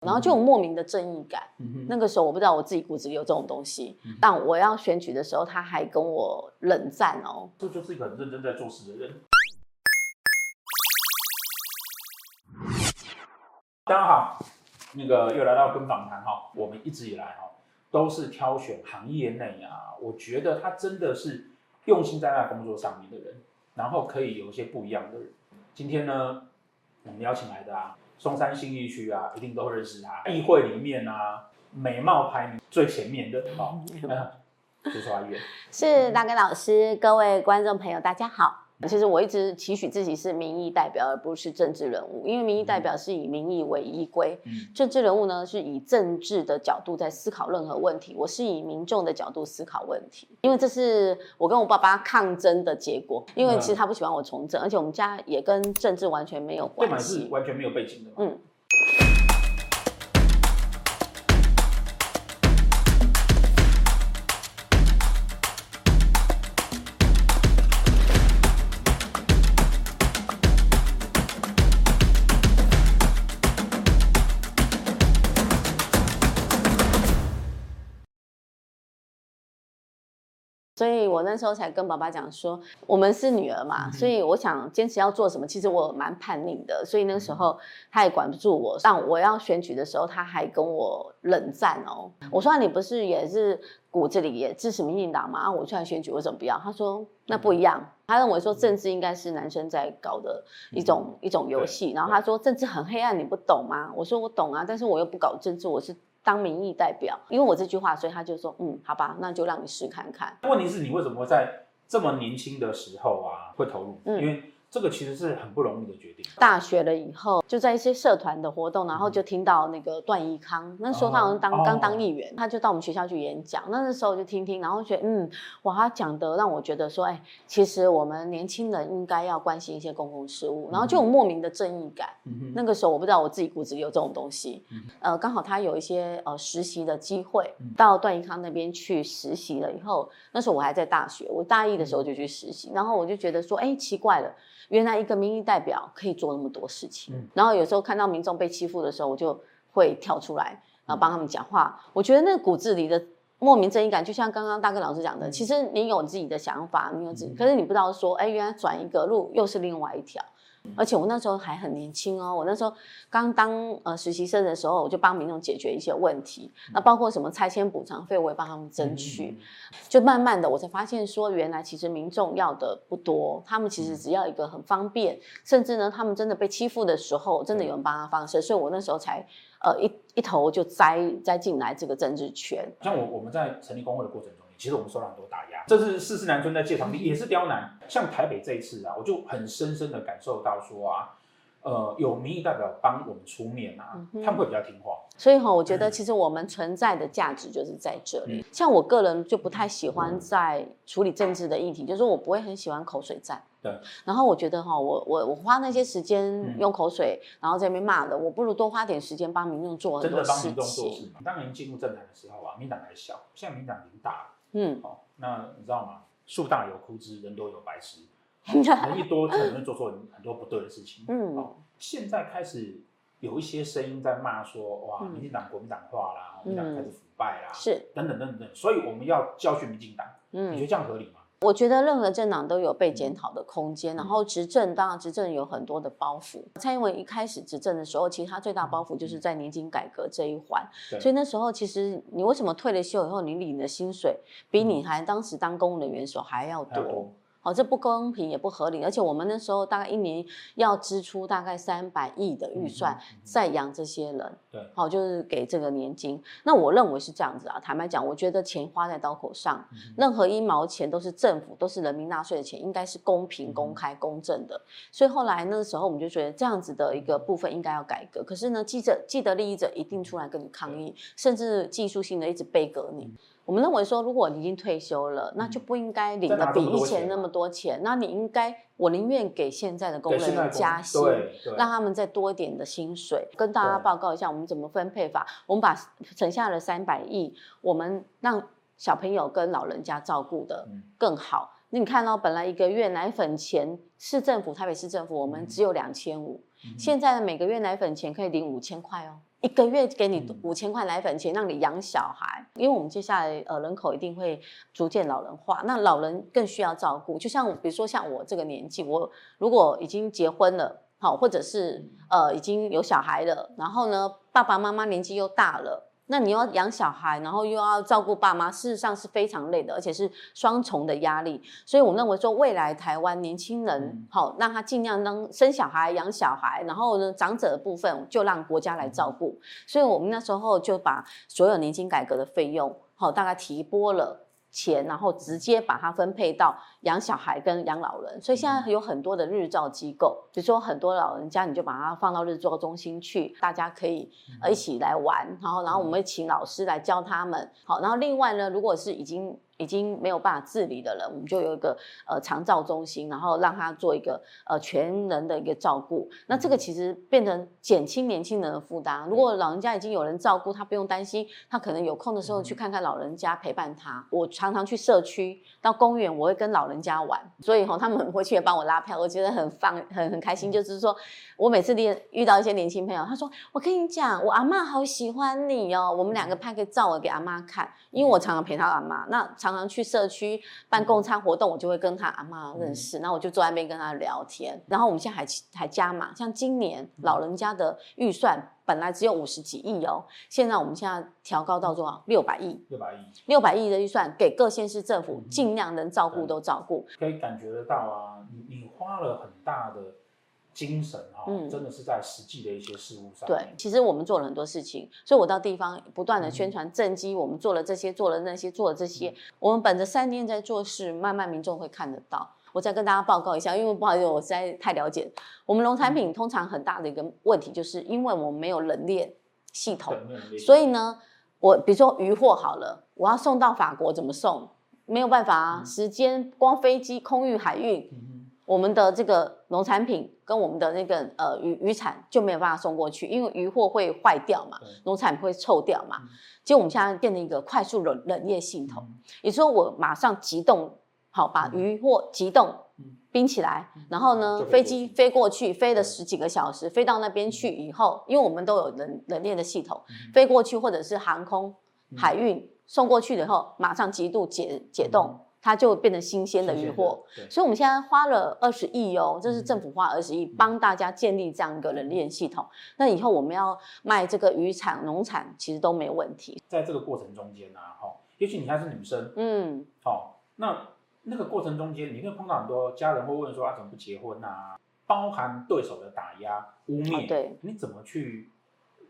然后就有莫名的正义感。嗯、那个时候我不知道我自己骨子里有这种东西，嗯、但我要选举的时候，他还跟我冷战哦。这就是一个很认真在做事的人。大家好，那个又来到跟访谈哈，我们一直以来哈都是挑选行业内啊，我觉得他真的是用心在那工作上面的人，然后可以有一些不一样的人。今天呢，我们邀请来的啊，松山新义区啊，一定都认识他。议会里面啊，美貌排名最前面的哦，就是阿月。是大根老师，各位观众朋友，大家好。其实我一直期许自己是民意代表，而不是政治人物，因为民意代表是以民意为依归，嗯、政治人物呢是以政治的角度在思考任何问题。我是以民众的角度思考问题，因为这是我跟我爸爸抗争的结果。因为其实他不喜欢我从政，而且我们家也跟政治完全没有关系，是完全没有背景的。嗯。我那时候才跟爸爸讲说，我们是女儿嘛，所以我想坚持要做什么。其实我蛮叛逆的，所以那个时候他也管不住我。但我要选举的时候，他还跟我冷战哦。我说你不是也是骨子里也支持民进党吗？我出来选举，我怎么不要？他说那不一样。他认为说政治应该是男生在搞的一种一种游戏。然后他说政治很黑暗，你不懂吗？我说我懂啊，但是我又不搞政治，我是。当民意代表，因为我这句话，所以他就说，嗯，好吧，那就让你试看看。问题是你为什么会在这么年轻的时候啊会投入？嗯，因为。这个其实是很不容易的决定。大学了以后，就在一些社团的活动，然后就听到那个段宜康，那时候他好像当、哦、刚当议员，他就到我们学校去演讲。那那时候就听听，然后觉得嗯，哇，他讲的让我觉得说，哎，其实我们年轻人应该要关心一些公共事务，然后就有莫名的正义感。嗯、那个时候我不知道我自己骨子里有这种东西。嗯、呃，刚好他有一些呃实习的机会，到段宜康那边去实习了以后，那时候我还在大学，我大一的时候就去实习，然后我就觉得说，哎，奇怪了。原来一个民意代表可以做那么多事情，嗯、然后有时候看到民众被欺负的时候，我就会跳出来，然后帮他们讲话。嗯、我觉得那个骨子里的莫名正义感，就像刚刚大哥老师讲的，嗯、其实你有自己的想法，你有自己，嗯、可是你不知道说，哎，原来转一个路又是另外一条。而且我那时候还很年轻哦，我那时候刚当呃实习生的时候，我就帮民众解决一些问题，那包括什么拆迁补偿费，我也帮他们争取。就慢慢的，我才发现说，原来其实民众要的不多，他们其实只要一个很方便，甚至呢，他们真的被欺负的时候，真的有人帮他发声，所以我那时候才呃一一头就栽栽进来这个政治圈。像我我们在成立工会的过程中。其实我们受了很多打压，这次四四南村在借场地也是刁难。像台北这一次啊，我就很深深的感受到说啊，呃，有民意代表帮我们出面啊，嗯、他们会比较听话。所以哈，我觉得其实我们存在的价值就是在这里。嗯、像我个人就不太喜欢在处理政治的议题，嗯、就是我不会很喜欢口水战。对。然后我觉得哈，我我我花那些时间用口水，嗯、然后在那边骂的，我不如多花点时间帮民众做很多事情。真的帮民众做事。当您进入政坛的时候啊，民党还小，现在民党已经大了。嗯，好、哦，那你知道吗？树大有枯枝，人多有白痴，人一多，可能会做错很多不对的事情。嗯，好、哦，现在开始有一些声音在骂说，哇，民进党国民党化啦，民进党开始腐败啦，是等等等等，所以我们要教训民进党。嗯，你觉得这样合理吗？我觉得任何政党都有被检讨的空间，然后执政当然执政有很多的包袱。蔡英文一开始执政的时候，其实他最大包袱就是在年金改革这一环，所以那时候其实你为什么退了休以后，你领的薪水比你还当时当公务人员的时候还要多？好，这不公平也不合理，而且我们那时候大概一年要支出大概三百亿的预算在养这些人，对，好，就是给这个年金。那我认为是这样子啊，坦白讲，我觉得钱花在刀口上，任何一毛钱都是政府，都是人民纳税的钱，应该是公平、公开、公正的。所以后来那个时候我们就觉得这样子的一个部分应该要改革。可是呢，记者既得利益者一定出来跟你抗议，甚至技术性的一直背革你。我们认为说，如果你已经退休了，那就不应该领的比以前那么多钱。那你应该，我宁愿给现在的工人员加薪，让他们再多一点的薪水。跟大家报告一下，我们怎么分配法？我们把省下的三百亿，我们让小朋友跟老人家照顾的更好。你看到本来一个月奶粉钱，市政府台北市政府我们只有两千五。嗯、现在的每个月奶粉钱可以领五千块哦，一个月给你五千块奶粉钱，让你养小孩。因为我们接下来呃人口一定会逐渐老人化，那老人更需要照顾。就像比如说像我这个年纪，我如果已经结婚了，好，或者是呃已经有小孩了，然后呢爸爸妈妈年纪又大了。那你要养小孩，然后又要照顾爸妈，事实上是非常累的，而且是双重的压力。所以我认为说，未来台湾年轻人好，让他尽量能生小孩、养小孩，然后呢，长者的部分就让国家来照顾。所以我们那时候就把所有年金改革的费用，好，大概提拨了。钱，然后直接把它分配到养小孩跟养老人，所以现在有很多的日照机构，比如说很多老人家，你就把它放到日照中心去，大家可以呃一起来玩，然后然后我们会请老师来教他们，好，然后另外呢，如果是已经。已经没有办法自理的人，我们就有一个呃长照中心，然后让他做一个呃全人的一个照顾。那这个其实变成减轻年轻人的负担。如果老人家已经有人照顾，他不用担心，他可能有空的时候去看看老人家，陪伴他。我常常去社区到公园，我会跟老人家玩，所以吼他们回去也帮我拉票，我觉得很放很很开心。就是说我每次练遇到一些年轻朋友，他说我跟你讲，我阿妈好喜欢你哦，我们两个拍个照，我给阿妈看，因为我常常陪他阿妈。那常常常去社区办共餐活动，我就会跟他阿妈认识，然后我就坐在那边跟他聊天。然后我们现在还还加码，像今年老人家的预算本来只有五十几亿哦，现在我们现在调高到多少？六百亿。六百亿。六百亿的预算给各县市政府，尽量能照顾都照顾。可以感觉得到啊，你你花了很大的。精神哈，真的是在实际的一些事物上。对，其实我们做了很多事情，所以我到地方不断的宣传政绩，我们做了这些，做了那些，做了这些。我们本着三念在做事，慢慢民众会看得到。我再跟大家报告一下，因为不好意思，我实在太了解。我们农产品通常很大的一个问题，就是因为我们没有冷链系统，所以呢，我比如说鱼货好了，我要送到法国怎么送？没有办法啊，时间光飞机、空运、海运。我们的这个农产品跟我们的那个呃渔渔产就没有办法送过去，因为渔货会坏掉嘛，农产品会臭掉嘛。结果我们现在变成一个快速冷冷链系统，也就是说我马上急冻，好把鱼货急冻冰起来，然后呢飞机飞过去，飞了十几个小时，飞到那边去以后，因为我们都有冷冷链的系统，飞过去或者是航空海运送过去了以后，马上极度解解冻。它就变成新鲜的鱼货，所以我们现在花了二十亿哦，这是政府花二十亿帮大家建立这样一个冷链系统。那以后我们要卖这个渔产、农产，其实都没问题。在这个过程中间呢，哈，也许你还是女生，嗯，好，那那个过程中间，你会碰到很多家人会问说，啊，怎么不结婚啊？包含对手的打压、污蔑，对，你怎么去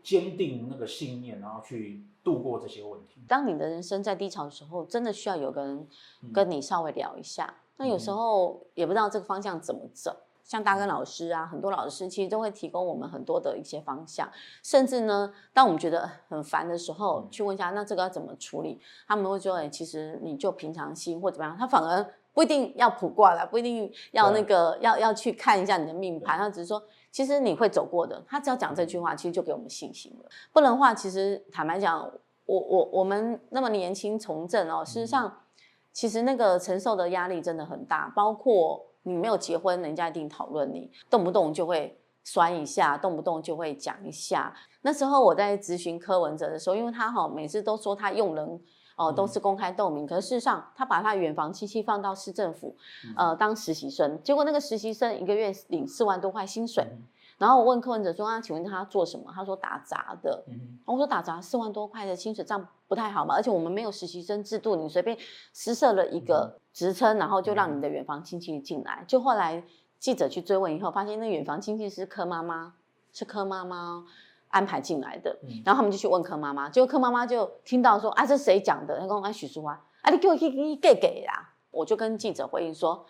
坚定那个信念，然后去度过这些问题。当你的人生在低潮的时候，真的需要有个人跟你稍微聊一下。嗯、那有时候也不知道这个方向怎么走，像大根老师啊，很多老师其实都会提供我们很多的一些方向。甚至呢，当我们觉得很烦的时候，去问一下，那这个要怎么处理？他们会说，哎，其实你就平常心或怎么样，他反而不一定要卜卦了，不一定要那个要要去看一下你的命盘，他只是说。其实你会走过的，他只要讲这句话，其实就给我们信心了。不然的话，其实坦白讲，我我我们那么年轻从政哦，事实上，其实那个承受的压力真的很大。包括你没有结婚，人家一定讨论你，动不动就会酸一下，动不动就会讲一下。那时候我在咨询柯文哲的时候，因为他哈每次都说他用人。哦，都是公开透明，可是事实上，他把他远房亲戚放到市政府，呃，当实习生，结果那个实习生一个月领四万多块薪水。然后我问柯文哲说：“啊，请问他做什么？”他说：“打杂的。”我说：“打杂四万多块的薪水，这样不太好嘛？而且我们没有实习生制度，你随便施设了一个职称，然后就让你的远房亲戚进来。就后来记者去追问以后，发现那远房亲戚是柯妈妈，是柯妈妈。”安排进来的，然后他们就去问柯妈妈，结果柯妈妈就听到说啊，这是谁讲的？他说啊，许淑华啊，你给我给给给给啦！我就跟记者回应说，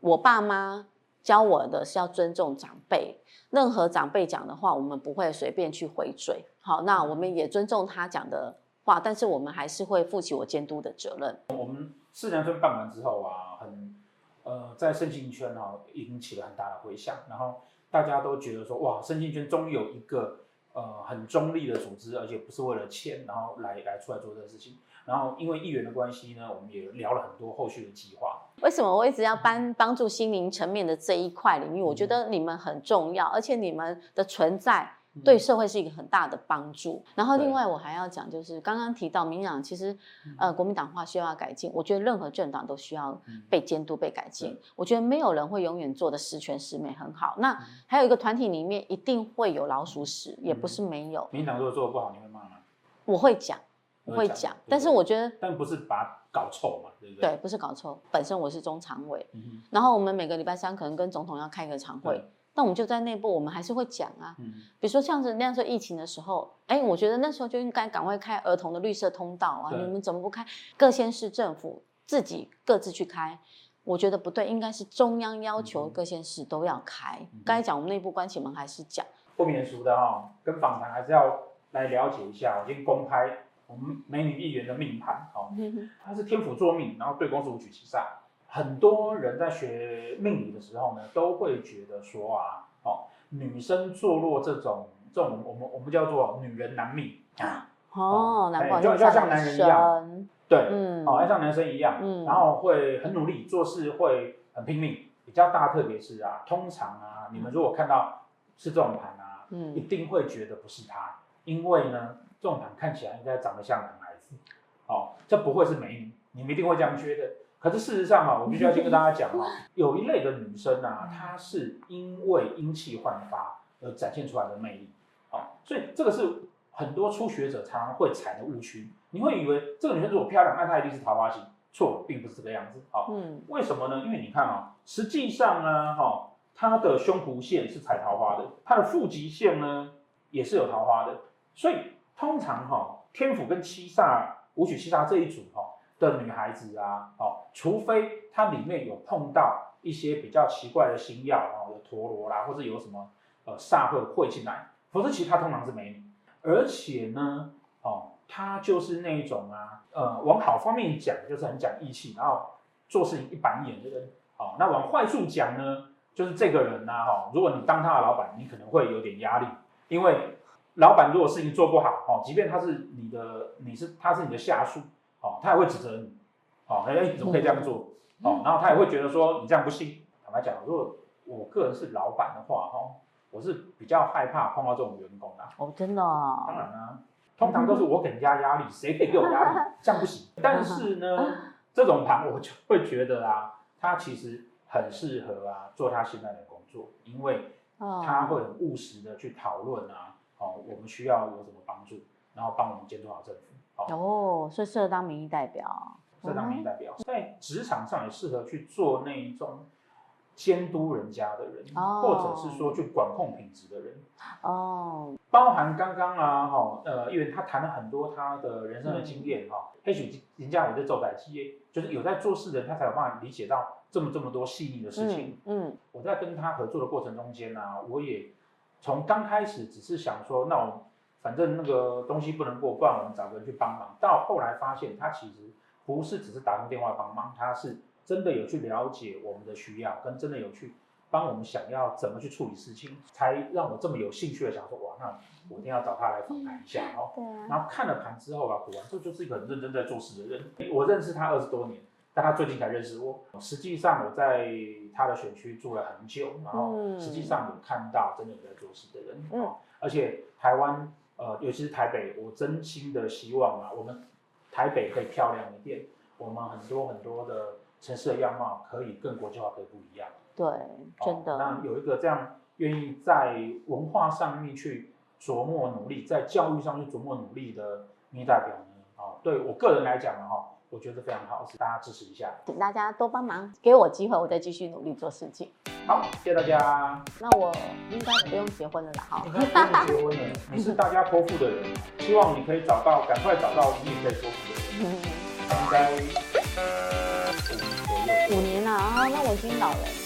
我爸妈教我的是要尊重长辈，任何长辈讲的话，我们不会随便去回嘴。好，那我们也尊重他讲的话，但是我们还是会负起我监督的责任。我们四娘村办完之后啊，很呃，在身心圈啊，引起了很大的回响，然后大家都觉得说，哇，身心圈终于有一个。呃很中立的组织，而且不是为了钱，然后来来出来做这个事情。然后因为议员的关系呢，我们也聊了很多后续的计划。为什么我一直要帮帮助心灵层面的这一块领域？我觉得你们很重要，而且你们的存在。对社会是一个很大的帮助。然后另外我还要讲，就是刚刚提到民进党，其实呃国民党化需要改进。我觉得任何政党都需要被监督、被改进。我觉得没有人会永远做的十全十美很好。那还有一个团体里面一定会有老鼠屎，也不是没有。民进党如果做的不好，你会骂吗？我会讲，我会讲。但是我觉得，但不是把它搞臭嘛，对不对？对，不是搞臭。本身我是中常委，然后我们每个礼拜三可能跟总统要开一个常会。那我们就在内部，我们还是会讲啊。嗯，比如说像是那时候疫情的时候，哎，我觉得那时候就应该赶快开儿童的绿色通道啊。你们怎么不开？各县市政府自己各自去开，我觉得不对，应该是中央要求各县市都要开。该讲我们内部关起门还是讲。不免俗的哈，跟访谈还是要来了解一下。我先公开我们美女议员的命盘哦，她是天府坐命，然后对宫是武曲七煞。很多人在学命理的时候呢，都会觉得说啊，哦，女生坐落这种这种我们我们叫做女人男命啊，哦，难怪就要像男人一样，对，嗯，哦，要像男生一样，嗯，然后会很努力做事，会很拼命。比较大特别是啊，通常啊，你们如果看到是这种盘啊，嗯，一定会觉得不是他，因为呢，这种盘看起来应该长得像男孩子，哦，这不会是美女，你们一定会这样觉得。可是事实上啊，我必须要先跟大家讲啊，有一类的女生啊，她是因为阴气焕发而展现出来的魅力，好，所以这个是很多初学者常常会踩的误区。你会以为这个女生如果漂亮，那她一定是桃花型，错，并不是这个样子。好，嗯，为什么呢？因为你看啊，实际上呢，哈，她的胸脯线是踩桃花的，她的腹肌线呢也是有桃花的，所以通常哈，天府跟七煞、武曲七煞这一组哈。的女孩子啊，哦，除非她里面有碰到一些比较奇怪的星曜，哦，有陀螺啦，或者有什么呃煞会会进来，否则其实她通常是美女。而且呢，哦，他就是那种啊，呃，往好方面讲就是很讲义气，然后做事情一板一眼的人。哦，那往坏处讲呢，就是这个人呐，哈，如果你当他的老板，你可能会有点压力，因为老板如果事情做不好，哦，即便他是你的，你是他是你的下属。哦，他也会指责你，哦，哎，你怎么可以这样做？哦，然后他也会觉得说你这样不行。坦白讲，如果我个人是老板的话，哈，我是比较害怕碰到这种员工的。哦，真的啊？当然啦，通常都是我给人家压力，谁可以给我压力？这样不行。但是呢，这种盘我就会觉得啊，他其实很适合啊做他现在的工作，因为他会很务实的去讨论啊，哦，我们需要有什么帮助，然后帮我们监督好政府。哦，所以适合当民意代表，适合当民意代表，在职场上也适合去做那一种监督人家的人，哦、或者是说去管控品质的人。哦，包含刚刚啊，哈，呃，因为他谈了很多他的人生的经验，哈、嗯，也许人家也在做代企业，就是有在做事的人，他才有办法理解到这么这么多细腻的事情。嗯，嗯我在跟他合作的过程中间呢、啊，我也从刚开始只是想说，那我。反正那个东西不能过，不然我们找个人去帮忙。到后来发现，他其实不是只是打通电话帮忙，他是真的有去了解我们的需要，跟真的有去帮我们想要怎么去处理事情，才让我这么有兴趣的想说，哇，那我一定要找他来访谈一下哦。对啊。然后看了盘之后啊，果然这就是一个很认真在做事的人。我认识他二十多年，但他最近才认识我。实际上我在他的选区住了很久，然后实际上有看到真的有在做事的人。嗯。而且台湾。呃，尤其是台北，我真心的希望啊，我们台北可以漂亮一点，我们很多很多的城市的样貌可以更国际化，可以不一样。对，真的。那有一个这样愿意在文化上面去琢磨努力，在教育上去琢磨努力的民意代表呢，啊，对我个人来讲呢，哈。我觉得非常好，是大家支持一下，请大家多帮忙，给我机会，我再继续努力做事情。好，谢谢大家。那我应该不用结婚了啦，哈。不用结婚了，你是大家托付的人，希望你可以找到，赶快找到你也可以托付的人。应该五年左右。五年了啊，那我已经老了。